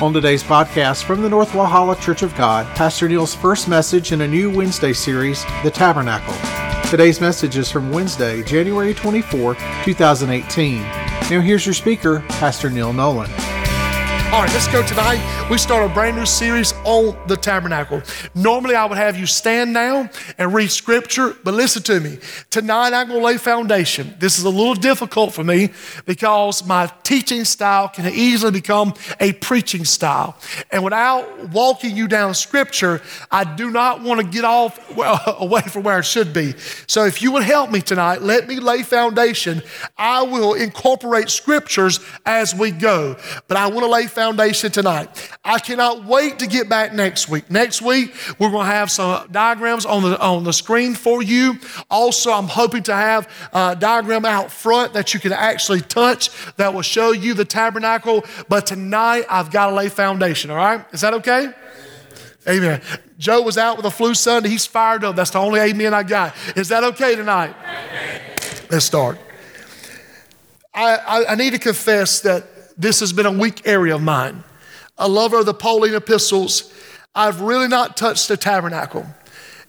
On today's podcast from the North Walhalla Church of God, Pastor Neil's first message in a new Wednesday series, The Tabernacle. Today's message is from Wednesday, January 24, 2018. Now here's your speaker, Pastor Neil Nolan. All right, let's go tonight. We start a brand new series on the tabernacle. Normally, I would have you stand now and read scripture, but listen to me. Tonight, I'm going to lay foundation. This is a little difficult for me because my teaching style can easily become a preaching style. And without walking you down scripture, I do not want to get off away from where it should be. So, if you would help me tonight, let me lay foundation. I will incorporate scriptures as we go, but I want to lay foundation tonight. I cannot wait to get back next week. Next week, we're going to have some diagrams on the, on the screen for you. Also, I'm hoping to have a diagram out front that you can actually touch that will show you the tabernacle. But tonight, I've got to lay foundation, all right? Is that okay? Amen. Joe was out with a flu Sunday. He's fired up. That's the only amen I got. Is that okay tonight? Let's start. I, I, I need to confess that this has been a weak area of mine. A lover of the Pauline epistles, I've really not touched the tabernacle.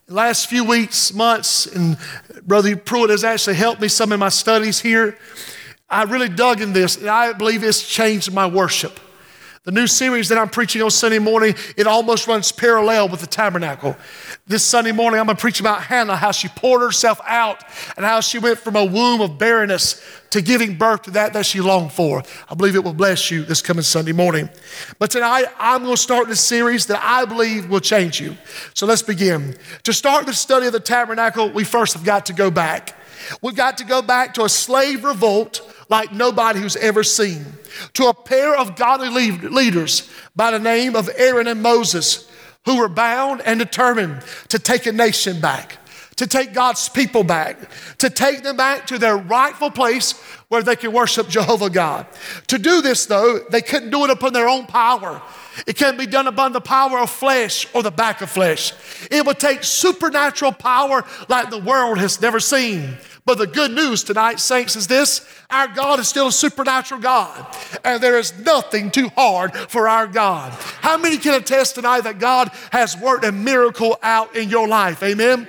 Last few weeks, months, and Brother Pruitt has actually helped me some in my studies here. I really dug in this, and I believe it's changed my worship. The new series that I'm preaching on Sunday morning, it almost runs parallel with the tabernacle. This Sunday morning, I'm going to preach about Hannah, how she poured herself out and how she went from a womb of barrenness to giving birth to that that she longed for. I believe it will bless you this coming Sunday morning. But tonight, I'm going to start this series that I believe will change you. So let's begin. To start the study of the tabernacle, we first have got to go back. We've got to go back to a slave revolt like nobody who's ever seen, to a pair of godly leaders by the name of Aaron and Moses, who were bound and determined to take a nation back, to take God's people back, to take them back to their rightful place where they can worship Jehovah God. To do this, though, they couldn't do it upon their own power. It can't be done upon the power of flesh or the back of flesh. It would take supernatural power like the world has never seen. But the good news tonight, saints, is this our God is still a supernatural God, and there is nothing too hard for our God. How many can attest tonight that God has worked a miracle out in your life? Amen?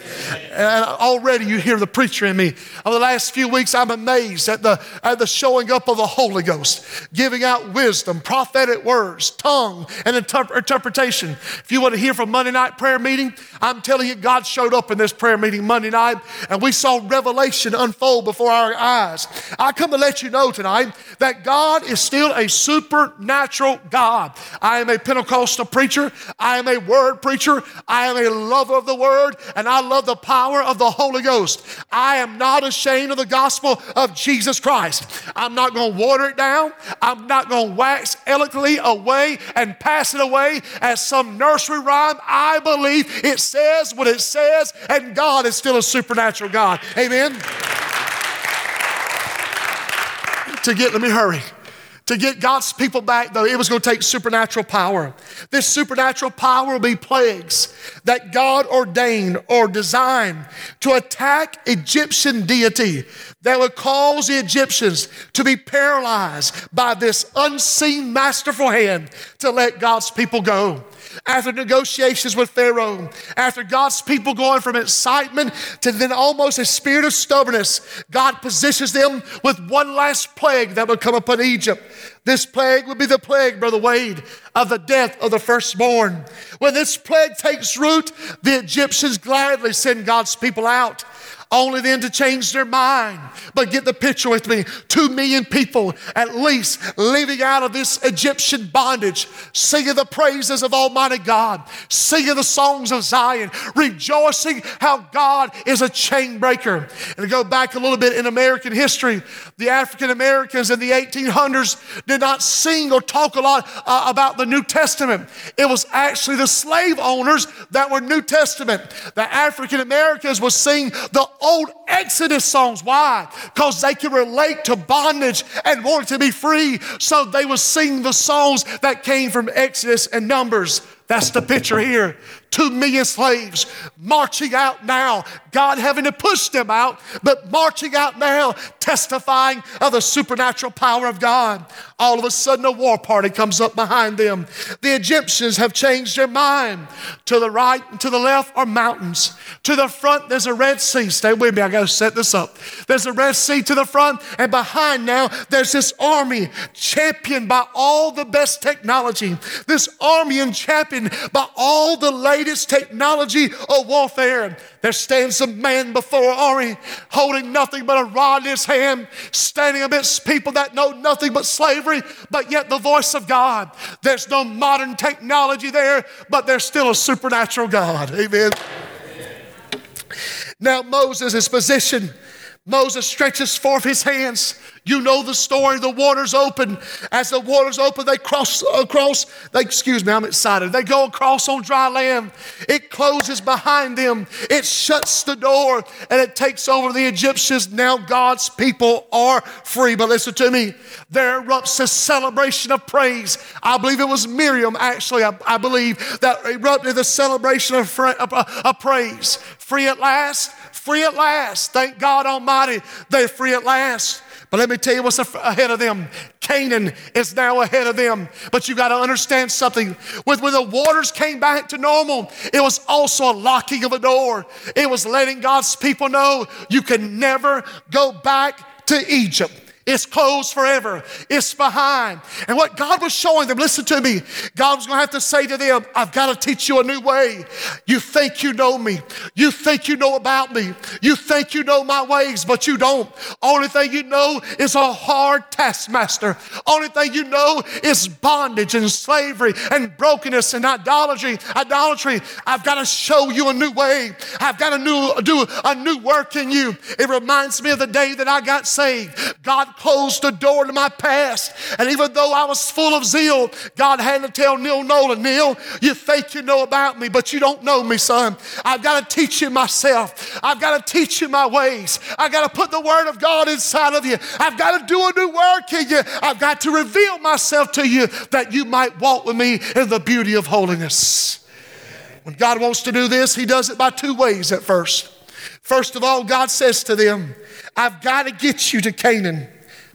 And already you hear the preacher in me. Over the last few weeks, I'm amazed at the, at the showing up of the Holy Ghost, giving out wisdom, prophetic words, tongue, and interp- interpretation. If you want to hear from Monday night prayer meeting, I'm telling you, God showed up in this prayer meeting Monday night, and we saw revelation unfold before our eyes. I come to let you know tonight that God is still a supernatural God. I am a Pentecostal preacher. I am a word preacher. I am a lover of the word, and I love the power of the Holy Ghost. I am not ashamed of the gospel of Jesus Christ. I'm not going to water it down. I'm not going to wax eloquently away and pass it away as some nursery rhyme. I believe it says what it says, and God is still a supernatural God. Amen to get, let me hurry. To get God's people back, though, it was going to take supernatural power. This supernatural power will be plagues that God ordained or designed to attack Egyptian deity that would cause the Egyptians to be paralyzed by this unseen masterful hand to let God's people go after negotiations with Pharaoh, after God's people going from excitement to then almost a spirit of stubbornness, God positions them with one last plague that would come upon Egypt. This plague would be the plague, Brother Wade, of the death of the firstborn. When this plague takes root, the Egyptians gladly send God's people out only then to change their mind. But get the picture with me. Two million people at least living out of this Egyptian bondage, singing the praises of Almighty God, singing the songs of Zion, rejoicing how God is a chain breaker. And to go back a little bit in American history, the African Americans in the 1800s did not sing or talk a lot uh, about the New Testament. It was actually the slave owners that were New Testament. The African Americans would sing the old Exodus songs. Why? Because they could relate to bondage and wanted to be free. So they would sing the songs that came from Exodus and Numbers. That's the picture here. Two million slaves marching out now, God having to push them out, but marching out now, testifying of the supernatural power of God. All of a sudden, a war party comes up behind them. The Egyptians have changed their mind. To the right and to the left are mountains. To the front, there's a Red Sea. Stay with me, I gotta set this up. There's a Red Sea to the front, and behind now, there's this army championed by all the best technology. This army and championed by all the latest technology of warfare. There stands a man before Ari holding nothing but a rod in his hand, standing amidst people that know nothing but slavery, but yet the voice of God. There's no modern technology there, but there's still a supernatural God. Amen. Now Moses is positioned Moses stretches forth his hands. You know the story. The waters open. As the waters open, they cross uh, across. They, excuse me, I'm excited. They go across on dry land. It closes behind them. It shuts the door and it takes over the Egyptians. Now God's people are free. But listen to me. There erupts a celebration of praise. I believe it was Miriam, actually, I, I believe, that erupted the celebration of, of, uh, of praise. Free at last free at last. Thank God Almighty, they're free at last. But let me tell you what's ahead of them. Canaan is now ahead of them. But you got to understand something. With when the waters came back to normal, it was also a locking of a door. It was letting God's people know you can never go back to Egypt. It's closed forever. It's behind. And what God was showing them, listen to me, God was going to have to say to them, I've got to teach you a new way. You think you know me. You think you know about me. You think you know my ways, but you don't. Only thing you know is a hard taskmaster. Only thing you know is bondage and slavery and brokenness and idolatry. Idolatry. I've got to show you a new way. I've got to do a new work in you. It reminds me of the day that I got saved. God closed the door to my past. And even though I was full of zeal, God had to tell Neil Nolan, Neil, you think you know about me, but you don't know me, son. I've got to teach you myself. I've got to teach you my ways. I've got to put the word of God inside of you. I've got to do a new work in you. I've got to reveal myself to you that you might walk with me in the beauty of holiness. When God wants to do this, He does it by two ways at first. First of all, God says to them, I've got to get you to Canaan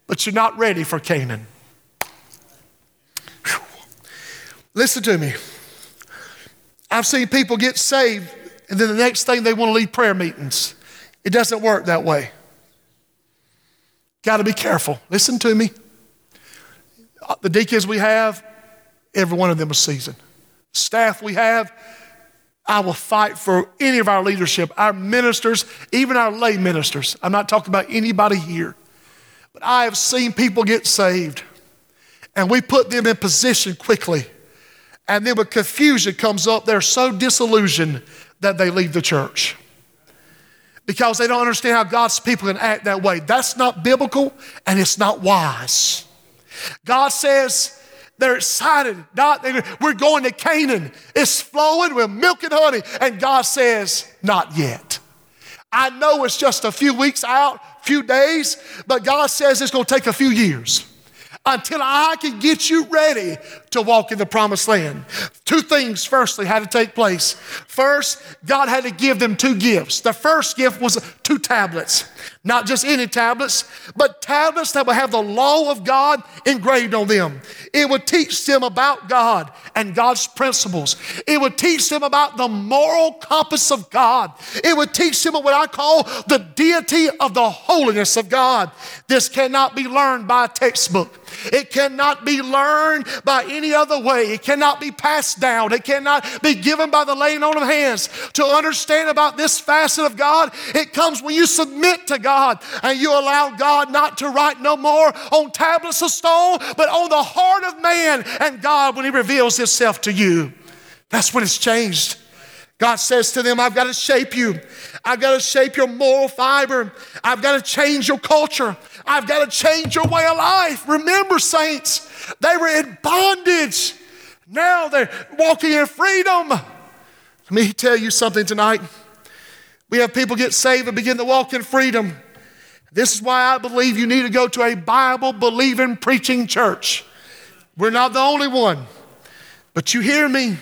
but you're not ready for Canaan. Whew. Listen to me. I've seen people get saved, and then the next thing they want to lead prayer meetings. It doesn't work that way. Got to be careful. Listen to me. Uh, the deacons we have, every one of them is seasoned. Staff we have, I will fight for any of our leadership, our ministers, even our lay ministers. I'm not talking about anybody here. But I have seen people get saved, and we put them in position quickly. And then when confusion comes up, they're so disillusioned that they leave the church because they don't understand how God's people can act that way. That's not biblical and it's not wise. God says, they're excited. Not, we're going to Canaan. It's flowing with milk and honey. And God says, not yet. I know it's just a few weeks out, few days, but God says it's going to take a few years until I can get you ready to walk in the promised land. Two things, firstly, had to take place. First, God had to give them two gifts. The first gift was two tablets, not just any tablets, but tablets that would have the law of God engraved on them. It would teach them about God and God's principles. It would teach them about the moral compass of God. It would teach them what I call the deity of the holiness of God. This cannot be learned by a textbook. It cannot be learned by any other way. It cannot be passed down. It cannot be given by the laying on of hands. To understand about this facet of God, it comes when you submit to God and you allow God not to write no more on tablets of stone, but on the heart of man and God when He reveals Himself to you. That's when it's changed. God says to them, I've got to shape you. I've got to shape your moral fiber. I've got to change your culture. I've got to change your way of life. Remember, saints, they were in bondage. Now they're walking in freedom. Let me tell you something tonight. We have people get saved and begin to walk in freedom. This is why I believe you need to go to a Bible believing preaching church. We're not the only one. But you hear me.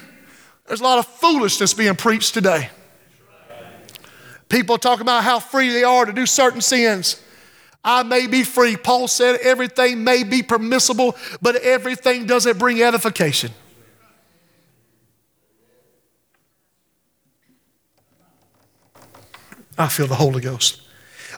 There's a lot of foolishness being preached today. People talk about how free they are to do certain sins. I may be free. Paul said everything may be permissible, but everything doesn't bring edification. I feel the Holy Ghost.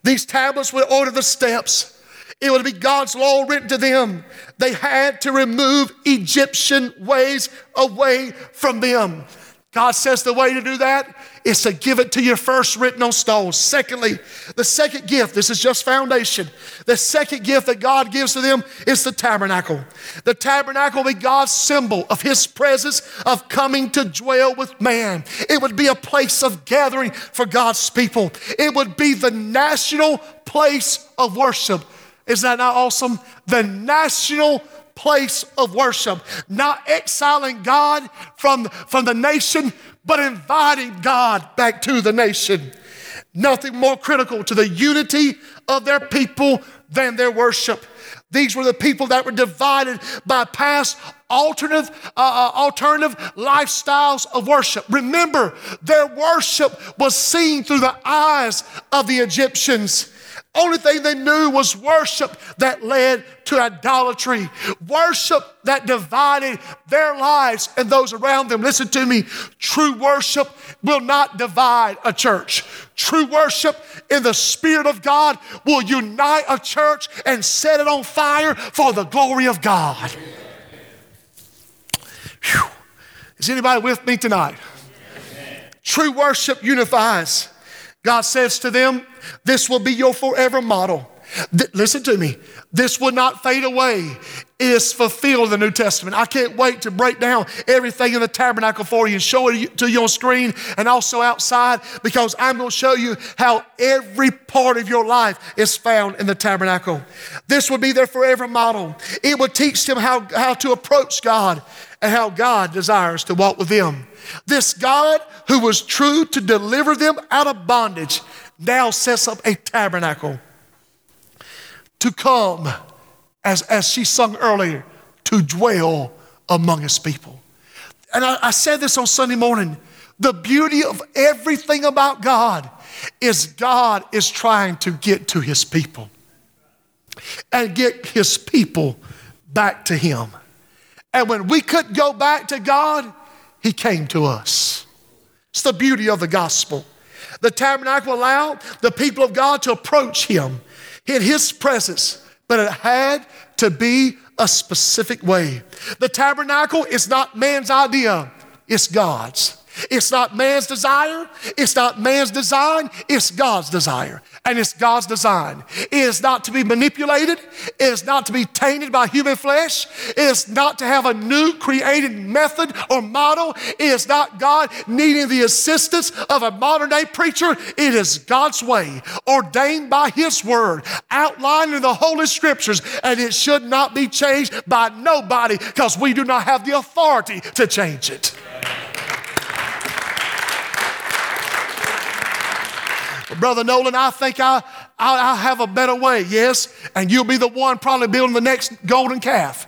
These tablets would order the steps. It would be God's law written to them. They had to remove Egyptian ways away from them. God says the way to do that is to give it to you first written on stones. Secondly, the second gift, this is just foundation. The second gift that God gives to them is the tabernacle. The tabernacle will be God's symbol of His presence of coming to dwell with man. It would be a place of gathering for God's people. It would be the national place of worship. Is that not awesome? The national place of worship, not exiling God from, from the nation, but inviting God back to the nation. Nothing more critical to the unity of their people than their worship. These were the people that were divided by past alternative, uh, uh alternative lifestyles of worship. Remember, their worship was seen through the eyes of the Egyptians. Only thing they knew was worship that led to idolatry, worship that divided their lives and those around them. Listen to me true worship will not divide a church. True worship in the Spirit of God will unite a church and set it on fire for the glory of God. Whew. Is anybody with me tonight? True worship unifies. God says to them, This will be your forever model. Th- listen to me. This will not fade away. It is fulfilled in the New Testament. I can't wait to break down everything in the tabernacle for you and show it to you on screen and also outside because I'm going to show you how every part of your life is found in the tabernacle. This will be their forever model. It will teach them how, how to approach God and how God desires to walk with them. This God who was true to deliver them out of bondage now sets up a tabernacle to come, as, as she sung earlier, to dwell among his people. And I, I said this on Sunday morning. The beauty of everything about God is God is trying to get to his people and get his people back to him. And when we couldn't go back to God, he came to us. It's the beauty of the gospel. The tabernacle allowed the people of God to approach him in his presence, but it had to be a specific way. The tabernacle is not man's idea, it's God's. It's not man's desire, it's not man's design, it's God's desire and it's God's design. It is not to be manipulated, it is not to be tainted by human flesh, it is not to have a new created method or model. It is not God needing the assistance of a modern day preacher. It is God's way, ordained by His word, outlined in the Holy Scriptures, and it should not be changed by nobody because we do not have the authority to change it. Brother Nolan, I think I, I, I have a better way. Yes, and you'll be the one probably building the next golden calf.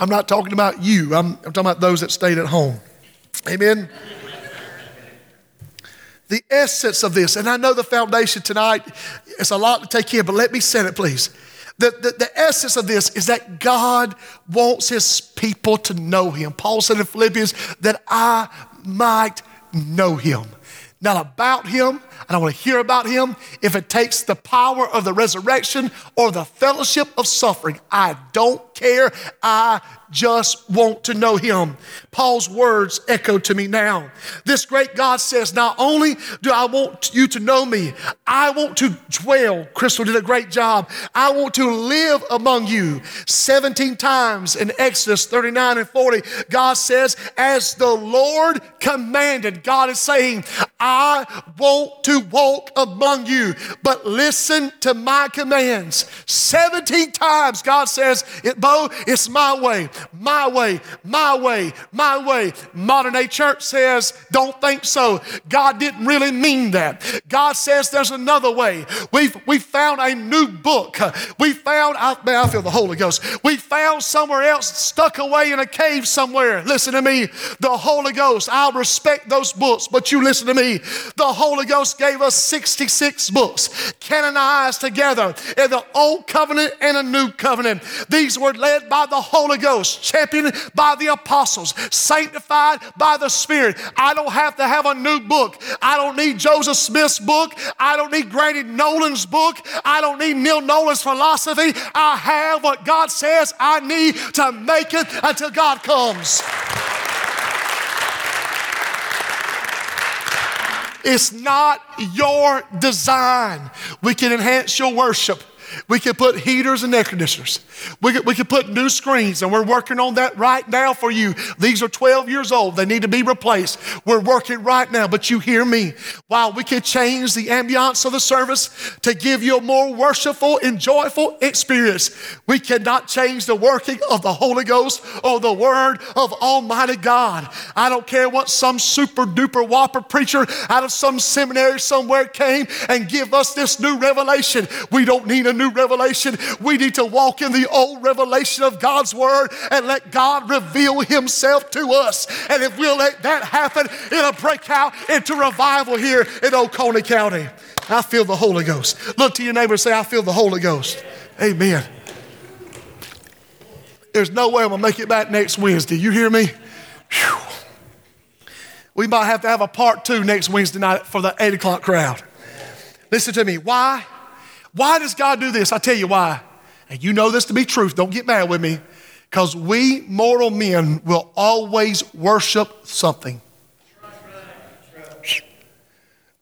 I'm not talking about you, I'm, I'm talking about those that stayed at home. Amen. the essence of this, and I know the foundation tonight, it's a lot to take in, but let me say it, please. The, the, the, essence of this is that God wants his people to know him. Paul said in Philippians that I might know him. Not about him, I don't want to hear about him. If it takes the power of the resurrection or the fellowship of suffering, I don't care. I just want to know him. Paul's words echo to me now. This great God says, Not only do I want you to know me, I want to dwell. Crystal did a great job. I want to live among you. 17 times in Exodus 39 and 40, God says, As the Lord commanded, God is saying, I want to walk among you, but listen to my commands. 17 times God says, it, Bo, it's my way, my way, my way, my way. Modern day church says, don't think so. God didn't really mean that. God says there's another way. We've, we found a new book. We found, I, man, I feel the Holy Ghost. We found somewhere else stuck away in a cave somewhere. Listen to me. The Holy Ghost, I'll respect those books, but you listen to me. The Holy Ghost gave us 66 books, canonized together in the Old Covenant and a New Covenant. These were led by the Holy Ghost, championed by the apostles, sanctified by the Spirit. I don't have to have a new book. I don't need Joseph Smith's book. I don't need Grady Nolan's book. I don't need Neil Nolan's philosophy. I have what God says I need to make it until God comes. It's not your design. We can enhance your worship. We can put heaters and air conditioners. We could, we could put new screens, and we're working on that right now for you. These are 12 years old. They need to be replaced. We're working right now, but you hear me. While we can change the ambiance of the service to give you a more worshipful and joyful experience, we cannot change the working of the Holy Ghost or the Word of Almighty God. I don't care what some super duper whopper preacher out of some seminary somewhere came and give us this new revelation. We don't need a new revelation. We need to walk in the old revelation of God's word and let God reveal himself to us. And if we'll let that happen, it'll break out into revival here in Oconee County. I feel the Holy Ghost. Look to your neighbor and say, I feel the Holy Ghost. Amen. There's no way I'm gonna make it back next Wednesday. You hear me? Whew. We might have to have a part two next Wednesday night for the eight o'clock crowd. Listen to me. Why? Why does God do this? I tell you why and you know this to be truth, don't get mad with me, because we mortal men will always worship something.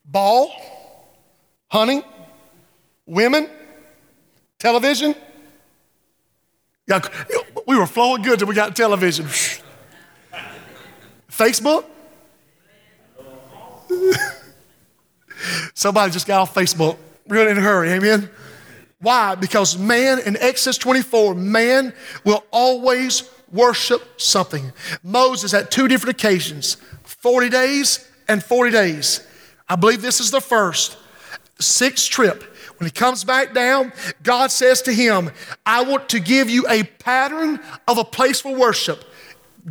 Ball, hunting, women, television. We were flowing good till we got television. Facebook. Somebody just got off Facebook. Real in a hurry, amen. Why? Because man, in Exodus 24, man will always worship something. Moses, at two different occasions, 40 days and 40 days. I believe this is the first. Sixth trip. When he comes back down, God says to him, I want to give you a pattern of a place for worship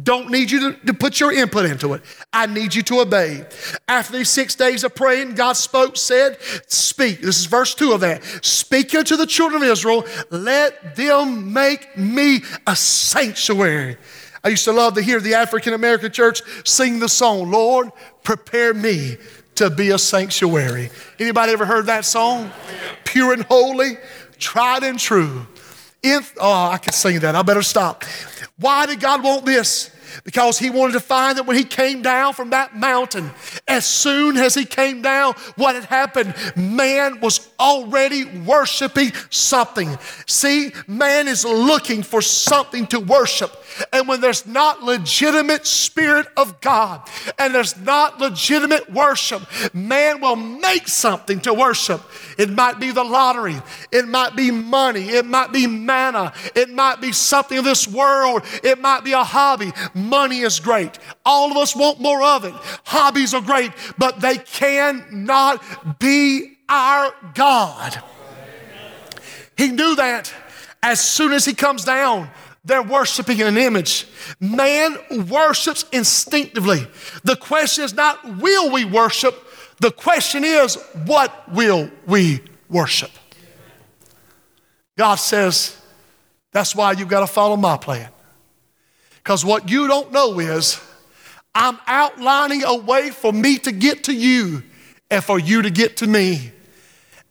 don't need you to, to, put your input into it. I need you to obey. After these six days of praying, God spoke, said, Speak. This is verse two of that. Speak unto the children of Israel, let them make me a sanctuary. I used to love to hear the African American church sing the song, Lord, prepare me to be a sanctuary. Anybody ever heard that song? Pure and holy, tried and true. In, oh, I can sing that. I better stop. Why did God want this? Because he wanted to find that when he came down from that mountain, as soon as he came down, what had happened? Man was already worshiping something. See, man is looking for something to worship. And when there's not legitimate spirit of God and there's not legitimate worship, man will make something to worship. It might be the lottery, it might be money, it might be manna, it might be something of this world, it might be a hobby. Money is great. All of us want more of it. Hobbies are great, but they cannot be our God. He knew that as soon as he comes down. They're worshiping an image. Man worships instinctively. The question is not, will we worship? The question is, what will we worship? God says, that's why you've got to follow my plan. Because what you don't know is, I'm outlining a way for me to get to you and for you to get to me.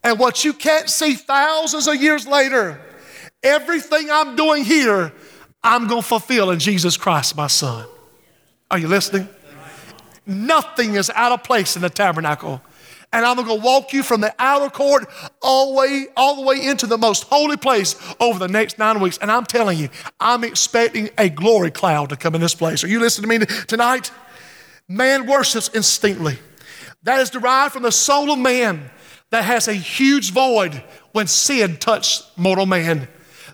And what you can't see thousands of years later, everything I'm doing here I'm going to fulfill in Jesus Christ, my son. Are you listening? Nothing is out of place in the tabernacle. And I'm going to walk you from the outer court all the way, all the way into the most holy place over the next nine weeks. And I'm telling you, I'm expecting a glory cloud to come in this place. Are you listening to me tonight? Man worships instinctively. That is derived from the soul of man that has a huge void when sin touched mortal man.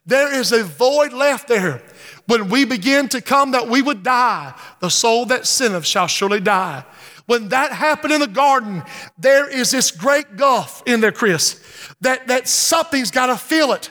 There is a void left there. When we begin to come that we would die, the soul that sinneth shall surely die. When that happened in the garden, there is this great gulf in there, Chris, that, that something's got to fill it.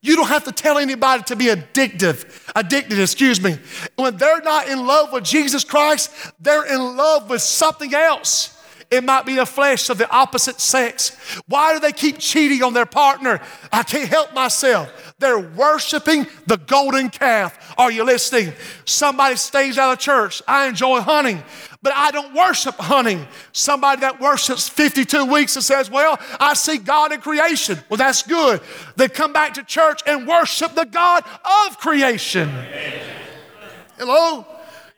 You don't have to tell anybody to be addictive, addicted, excuse me. When they're not in love with Jesus Christ, they're in love with something else. It might be the flesh of the opposite sex. Why do they keep cheating on their partner? I can't help myself. They're worshiping the golden calf. Are you listening? Somebody stays out of church. I enjoy hunting, but I don't worship hunting. Somebody that worships 52 weeks and says, Well, I see God in creation. Well, that's good. They come back to church and worship the God of creation. Hello?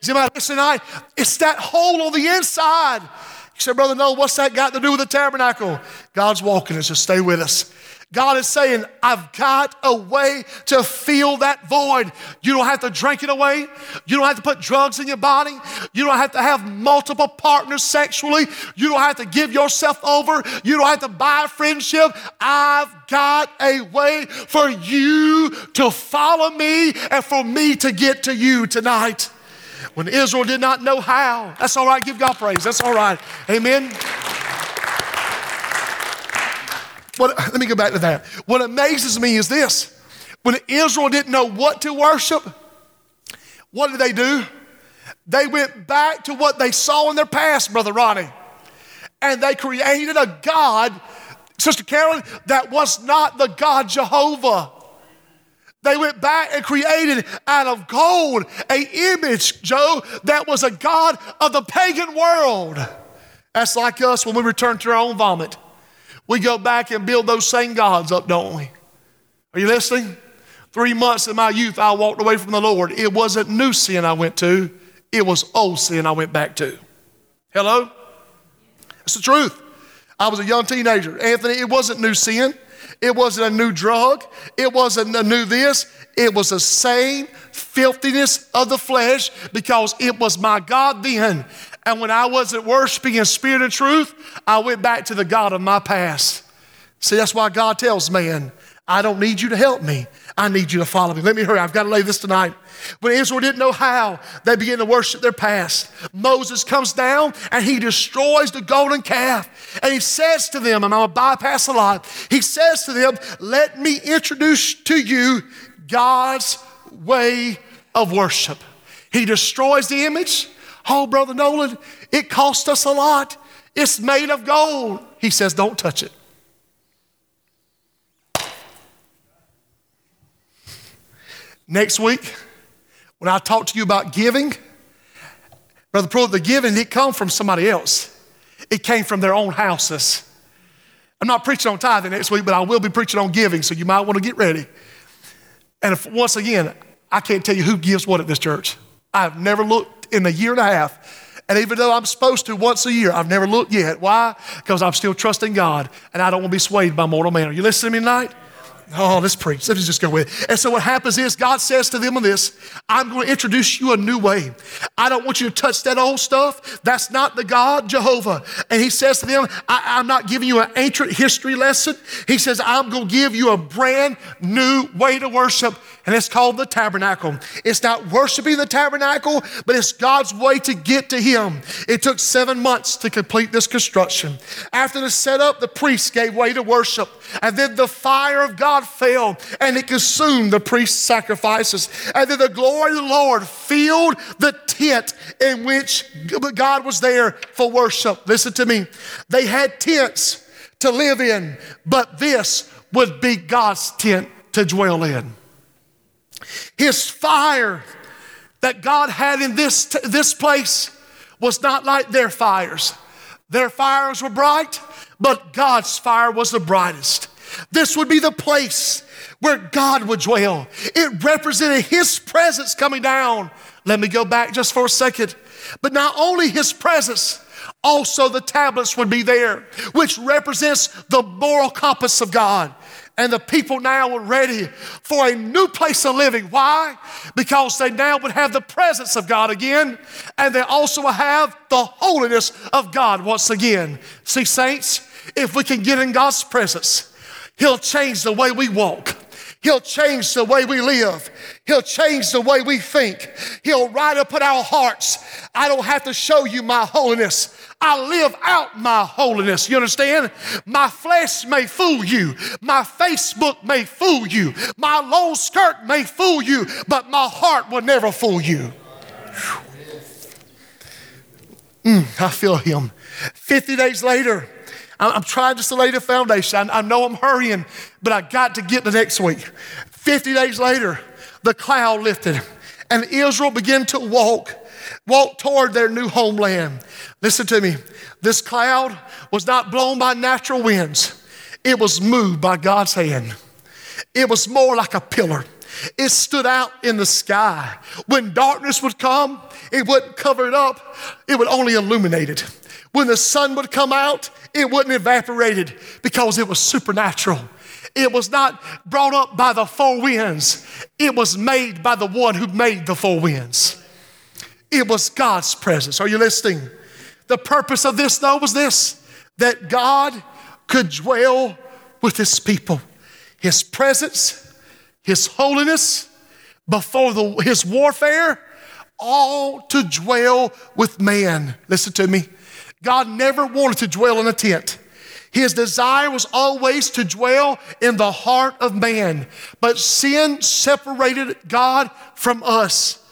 Is anybody listening tonight? It's that hole on the inside He said, Brother Noel, what's that got to do with the tabernacle? God's walking us, so stay with us. God is saying, I've got a way to fill that void. You don't have to drink it away. You don't have to put drugs in your body. You don't have to have multiple partners sexually. You don't have to give yourself over. You don't have to buy friendship. I've got a way for you to follow me and for me to get to you tonight when Israel did not know how. That's all right. Give God praise. That's all right. Amen. What, let me go back to that. What amazes me is this when Israel didn't know what to worship, what did they do? They went back to what they saw in their past, Brother Ronnie, and they created a God, Sister Carolyn, that was not the God Jehovah. They went back and created out of gold a image, Joe, that was a God of the pagan world. That's like us when we return to our own vomit. We go back and build those same gods up, don't we? Are you listening? Three months in my youth, I walked away from the Lord. It wasn't new sin I went to, it was old sin I went back to. Hello? It's the truth. I was a young teenager. Anthony, it wasn't new sin. It wasn't a new drug. It wasn't a new this. It was the same filthiness of the flesh because it was my God then. And when I wasn't worshiping in spirit and truth, I went back to the God of my past. See, that's why God tells man, I don't need you to help me. I need you to follow me. Let me hurry. I've got to lay this tonight. When Israel didn't know how, they began to worship their past. Moses comes down and he destroys the golden calf. And he says to them, and I'm going to bypass a lot, he says to them, Let me introduce to you God's way of worship. He destroys the image. Oh, Brother Nolan, it cost us a lot. It's made of gold. He says, Don't touch it. Next week, when I talk to you about giving, Brother the giving didn't come from somebody else. It came from their own houses. I'm not preaching on tithing next week, but I will be preaching on giving, so you might want to get ready. And if, once again, I can't tell you who gives what at this church. I've never looked in a year and a half. And even though I'm supposed to once a year, I've never looked yet. Why? Because I'm still trusting God and I don't want to be swayed by mortal man. Are you listening to me tonight? Oh, let's preach. Let's just go with it. And so what happens is God says to them on this, I'm going to introduce you a new way. I don't want you to touch that old stuff. That's not the God, Jehovah. And he says to them, I, am not giving you an ancient history lesson. He says, I'm going to give you a brand new way to worship. And it's called the tabernacle. It's not worshiping the tabernacle, but it's God's way to get to him. It took seven months to complete this construction. After the setup, the priests gave way to worship. And then the fire of God fell and it consumed the priest's sacrifices. And then the glory of the Lord filled the tent in which God was there for worship. Listen to me. They had tents to live in, but this would be God's tent to dwell in. His fire that God had in this, this place was not like their fires. Their fires were bright, but God's fire was the brightest. This would be the place where God would dwell. It represented His presence coming down. Let me go back just for a second. But not only His presence, also the tablets would be there, which represents the moral compass of God. And the people now were ready for a new place of living. Why? Because they now would have the presence of God again, and they also would have the holiness of God once again. See, saints, if we can get in God's presence, He'll change the way we walk. He'll change the way we live. He'll change the way we think. He'll write up in our hearts. I don't have to show you my holiness. I live out my holiness. You understand? My flesh may fool you. My Facebook may fool you. My long skirt may fool you, but my heart will never fool you. Mm, I feel him. 50 days later, I'm trying just to lay the foundation. I know I'm hurrying, but I got to get to next week. 50 days later, the cloud lifted and Israel began to walk, walk toward their new homeland. Listen to me. This cloud was not blown by natural winds. It was moved by God's hand. It was more like a pillar. It stood out in the sky. When darkness would come, it wouldn't cover it up, it would only illuminate it. When the sun would come out, it wouldn't evaporate it because it was supernatural. It was not brought up by the four winds, it was made by the one who made the four winds. It was God's presence. Are you listening? The purpose of this, though, was this that God could dwell with his people. His presence, his holiness, before the, his warfare, all to dwell with man. Listen to me. God never wanted to dwell in a tent. His desire was always to dwell in the heart of man. But sin separated God from us.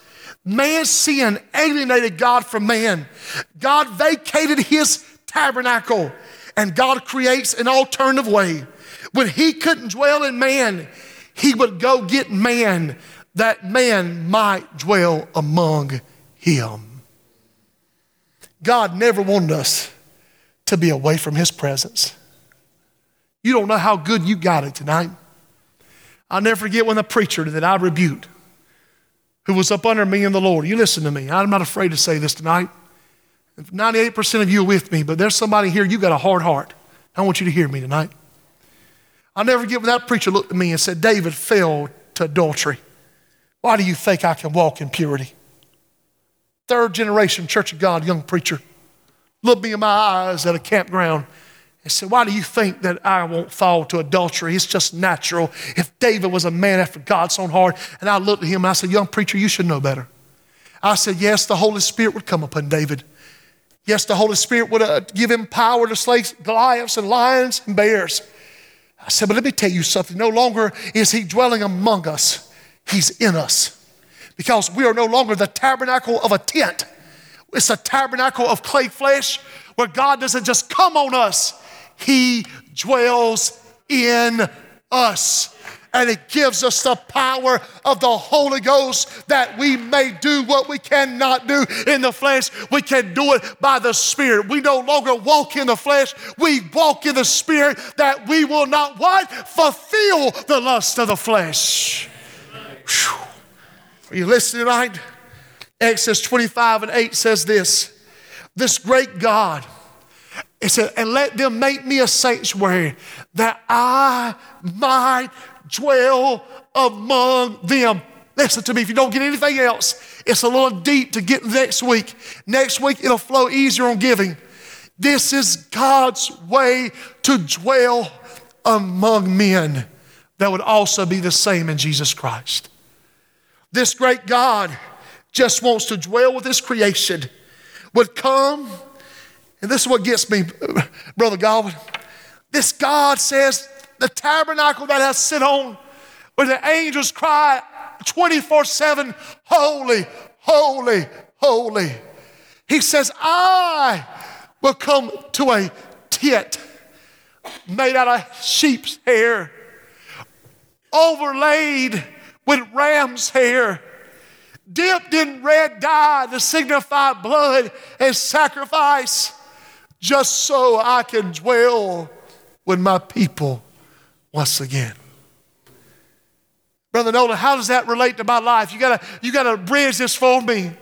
Man's sin alienated God from man. God vacated his tabernacle, and God creates an alternative way. When he couldn't dwell in man, he would go get man that man might dwell among him. God never wanted us to be away from His presence. You don't know how good you got it tonight. I'll never forget when the preacher that I rebuked, who was up under me in the Lord, you listen to me. I'm not afraid to say this tonight. 98% of you are with me, but there's somebody here, you got a hard heart. I want you to hear me tonight. I'll never forget when that preacher looked at me and said, David fell to adultery. Why do you think I can walk in purity? Third generation Church of God young preacher, looked me in my eyes at a campground and said, Why do you think that I won't fall to adultery? It's just natural. If David was a man after God's own heart, and I looked at him and I said, Young preacher, you should know better. I said, Yes, the Holy Spirit would come upon David. Yes, the Holy Spirit would uh, give him power to slay Goliaths and lions and bears. I said, But let me tell you something. No longer is he dwelling among us, he's in us because we are no longer the tabernacle of a tent. It's a tabernacle of clay flesh where God doesn't just come on us, He dwells in us. And it gives us the power of the Holy Ghost that we may do what we cannot do in the flesh. We can do it by the Spirit. We no longer walk in the flesh, we walk in the Spirit that we will not what? Fulfill the lust of the flesh. Whew. Are you listening tonight? Exodus 25 and 8 says this This great God, it said, and let them make me a sanctuary that I might dwell among them. Listen to me, if you don't get anything else, it's a little deep to get next week. Next week, it'll flow easier on giving. This is God's way to dwell among men that would also be the same in Jesus Christ. This great God just wants to dwell with his creation, would come, and this is what gets me, Brother Godwin. This God says, the tabernacle that I sit on, where the angels cry 24 7, Holy, holy, holy. He says, I will come to a tent made out of sheep's hair, overlaid with ram's hair, dipped in red dye to signify blood and sacrifice, just so I can dwell with my people once again. Brother Nolan, how does that relate to my life? You gotta, you gotta bridge this for me.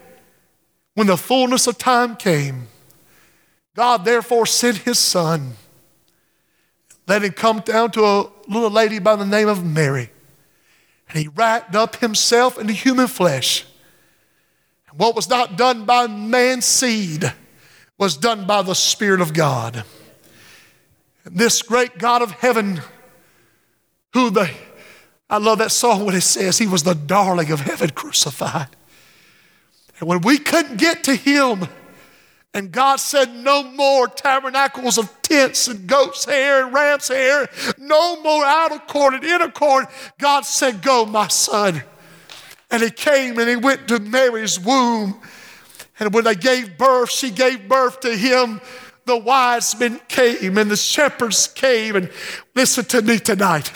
When the fullness of time came, God therefore sent his son. let him come down to a little lady by the name of Mary. And he wrapped up himself into human flesh. And what was not done by man's seed was done by the Spirit of God. And this great God of heaven, who the, I love that song when it says he was the darling of heaven crucified. And when we couldn't get to him, and God said, No more tabernacles of tents and goat's hair and ram's hair, no more out of court and inner court. God said, Go, my son. And he came and he went to Mary's womb. And when they gave birth, she gave birth to him. The wise men came and the shepherds came. And listen to me tonight.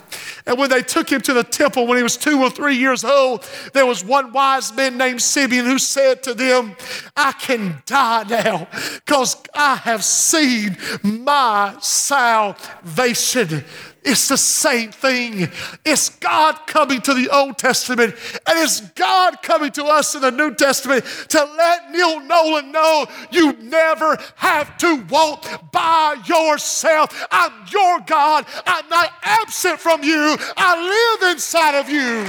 And when they took him to the temple when he was two or three years old, there was one wise man named Simeon who said to them, I can die now because I have seen my salvation. It's the same thing. It's God coming to the Old Testament, and it's God coming to us in the New Testament to let Neil Nolan know you never have to walk by yourself. I'm your God. I'm not absent from you, I live inside of you.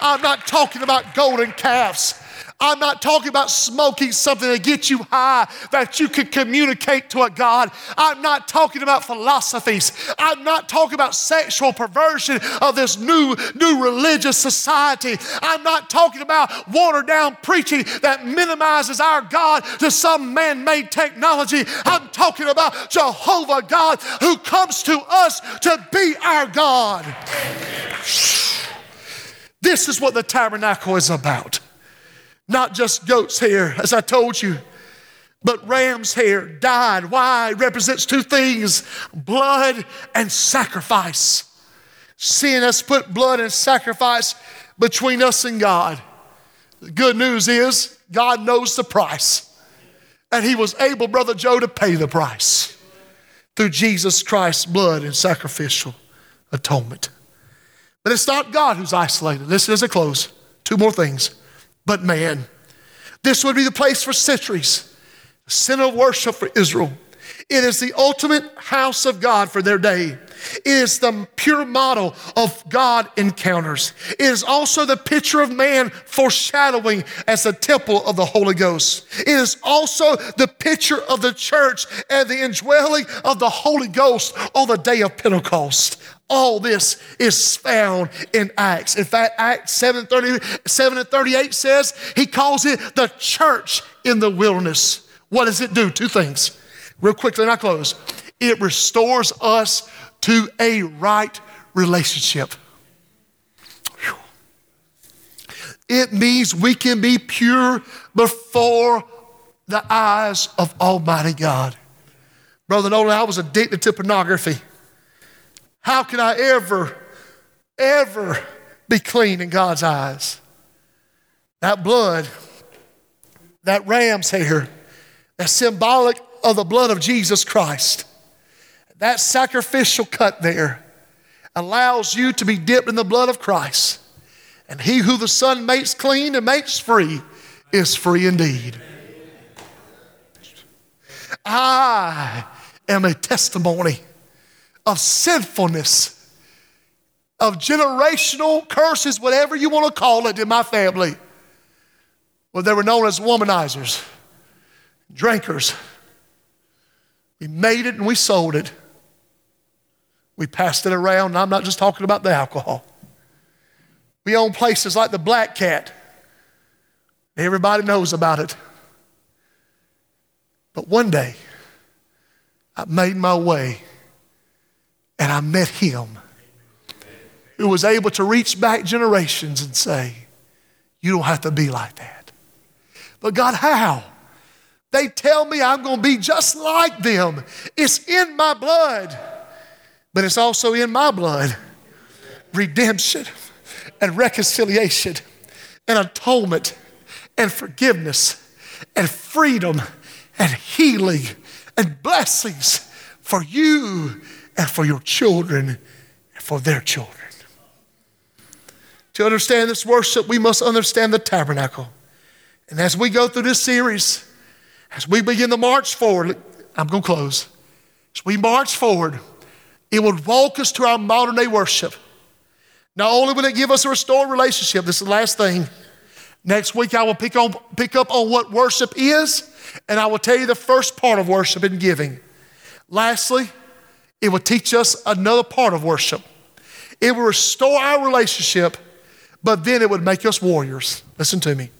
I'm not talking about golden calves. I'm not talking about smoking something to get you high that you can communicate to a God. I'm not talking about philosophies. I'm not talking about sexual perversion of this new, new religious society. I'm not talking about watered down preaching that minimizes our God to some man made technology. I'm talking about Jehovah God who comes to us to be our God. This is what the tabernacle is about. Not just goat's hair, as I told you, but ram's hair dyed. Why? It represents two things blood and sacrifice. Seeing us put blood and sacrifice between us and God. The good news is God knows the price. And He was able, Brother Joe, to pay the price through Jesus Christ's blood and sacrificial atonement. But it's not God who's isolated. Listen as I close. Two more things but man. This would be the place for centuries, the center of worship for Israel. It is the ultimate house of God for their day. It is the pure model of God encounters. It is also the picture of man foreshadowing as the temple of the Holy Ghost. It is also the picture of the church and the indwelling of the Holy Ghost on the day of Pentecost. All this is found in Acts. In fact, Acts 7, 30, 7 and 38 says he calls it the church in the wilderness. What does it do? Two things. Real quickly, and I close. It restores us to a right relationship. It means we can be pure before the eyes of Almighty God. Brother Nolan, I was addicted to pornography. How can I ever, ever be clean in God's eyes? That blood, that ram's hair, that's symbolic of the blood of Jesus Christ. That sacrificial cut there allows you to be dipped in the blood of Christ. And he who the Son makes clean and makes free is free indeed. I am a testimony of sinfulness, of generational curses, whatever you want to call it, in my family. Well, they were known as womanizers, drinkers. We made it and we sold it. We passed it around, I'm not just talking about the alcohol. We own places like the Black Cat. Everybody knows about it. But one day, I made my way and I met him who was able to reach back generations and say, You don't have to be like that. But God, how? They tell me I'm going to be just like them. It's in my blood, but it's also in my blood redemption and reconciliation and atonement and forgiveness and freedom and healing and blessings for you and for your children and for their children. To understand this worship, we must understand the tabernacle. And as we go through this series, As we begin to march forward, I'm going to close. As we march forward, it will walk us to our modern day worship. Not only will it give us a restored relationship, this is the last thing. Next week, I will pick, on, pick up on what worship is, and I will tell you the first part of worship and giving. Lastly, it will teach us another part of worship. It will restore our relationship, but then it would make us warriors. Listen to me.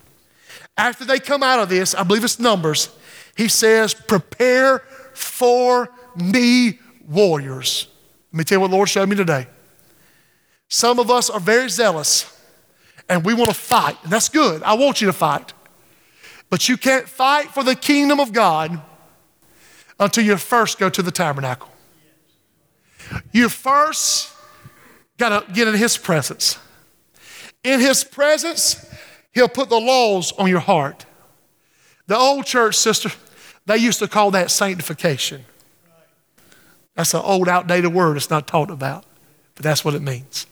After they come out of this, I believe it's Numbers, he says, Prepare for me warriors. Let me tell you what the Lord showed me today. Some of us are very zealous and we want to fight, and that's good. I want you to fight. But you can't fight for the kingdom of God until you first go to the tabernacle. You first got to get in His presence. In His presence, He'll put the laws on your heart. The old church, sister, they used to call that sanctification. That's an old, outdated word. It's not talked about, but that's what it means.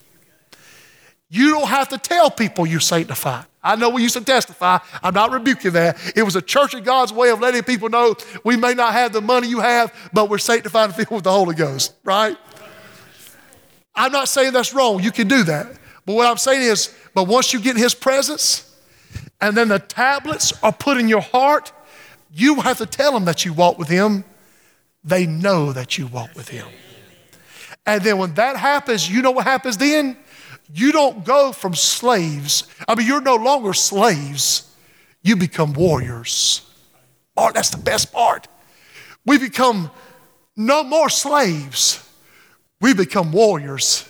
You don't have to tell people you're sanctified. I know we used to testify. I'm not rebuking that. It was a church of God's way of letting people know we may not have the money you have, but we're sanctified and filled with the Holy Ghost, right? I'm not saying that's wrong. You can do that. But what I'm saying is, but once you get in His presence, and then the tablets are put in your heart, you have to tell them that you walk with Him. They know that you walk with Him. And then when that happens, you know what happens then? You don't go from slaves. I mean, you're no longer slaves. You become warriors. Oh, that's the best part. We become no more slaves. We become warriors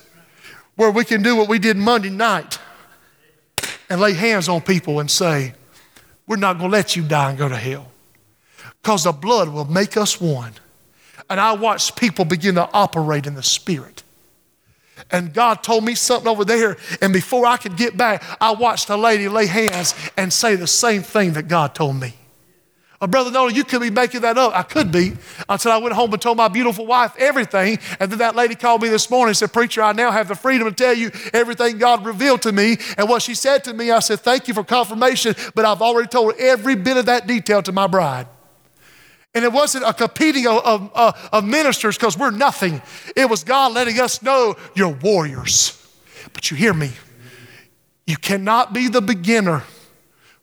where we can do what we did Monday night and lay hands on people and say, We're not going to let you die and go to hell because the blood will make us one. And I watched people begin to operate in the Spirit. And God told me something over there. And before I could get back, I watched a lady lay hands and say the same thing that God told me. Oh, Brother Nolan, you could be making that up. I could be until I went home and told my beautiful wife everything. And then that lady called me this morning and said, Preacher, I now have the freedom to tell you everything God revealed to me. And what she said to me, I said, Thank you for confirmation, but I've already told every bit of that detail to my bride. And it wasn't a competing of, of, uh, of ministers because we're nothing. It was God letting us know you're warriors. But you hear me. You cannot be the beginner.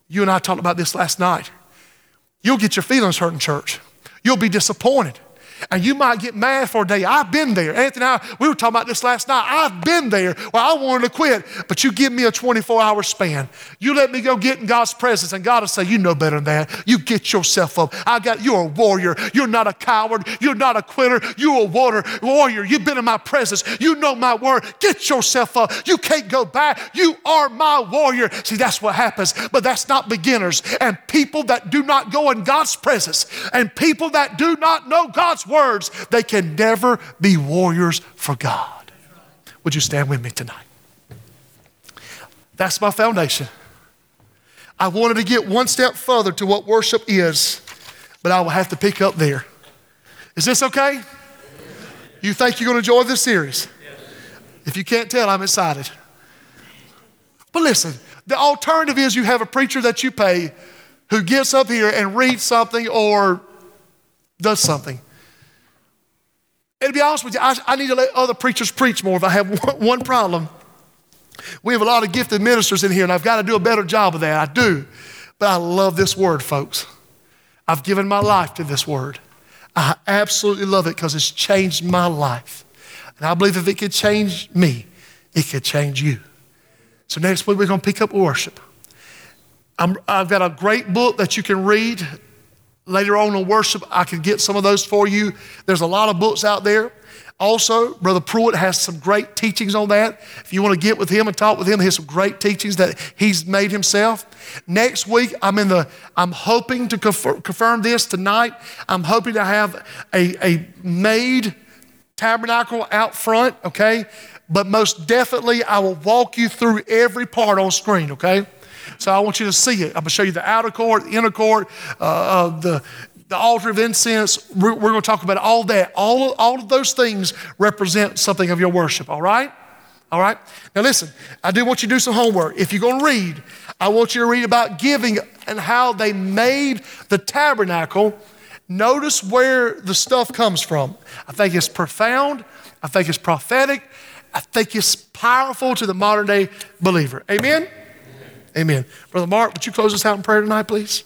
You and I talked about this last night. You'll get your feelings hurt in church. You'll be disappointed and you might get mad for a day. I've been there. Anthony I, we were talking about this last night. I've been there where I wanted to quit, but you give me a 24 hour span. You let me go get in God's presence, and God will say, You know better than that. You get yourself up. I got you're a warrior. You're not a coward. You're not a quitter. You're a water warrior. You've been in my presence. You know my word. Get yourself up. You can't go back. You are my warrior. See, that's what happens. But that's not beginners. And people that do not go in God's presence and people that do not know God's word words, they can never be warriors for God. Would you stand with me tonight? That's my foundation. I wanted to get one step further to what worship is, but I will have to pick up there. Is this okay? You think you're going to enjoy this series? If you can't tell, I'm excited. But listen, the alternative is you have a preacher that you pay who gets up here and reads something or does something. And to be honest with you, I, I need to let other preachers preach more if I have one, one problem. We have a lot of gifted ministers in here, and I've got to do a better job of that. I do. But I love this word, folks. I've given my life to this word. I absolutely love it because it's changed my life. And I believe if it could change me, it could change you. So next week, we're going to pick up worship. i have got a great book that you can read Later on in worship, I could get some of those for you. There's a lot of books out there. Also, Brother Pruitt has some great teachings on that. If you want to get with him and talk with him, he has some great teachings that he's made himself. Next week, I'm in the. I'm hoping to confirm, confirm this tonight. I'm hoping to have a, a made tabernacle out front. Okay, but most definitely, I will walk you through every part on screen. Okay. So I want you to see it. I'm going to show you the outer court, the inner court, uh, uh the the altar of incense. We're, we're going to talk about all that. All of, all of those things represent something of your worship. All right. All right. Now listen. I do want you to do some homework. If you're going to read, I want you to read about giving and how they made the tabernacle. Notice where the stuff comes from. I think it's profound. I think it's prophetic. I think it's powerful to the modern day believer. Amen? Amen. Brother Mark, would you close us out in prayer tonight, please?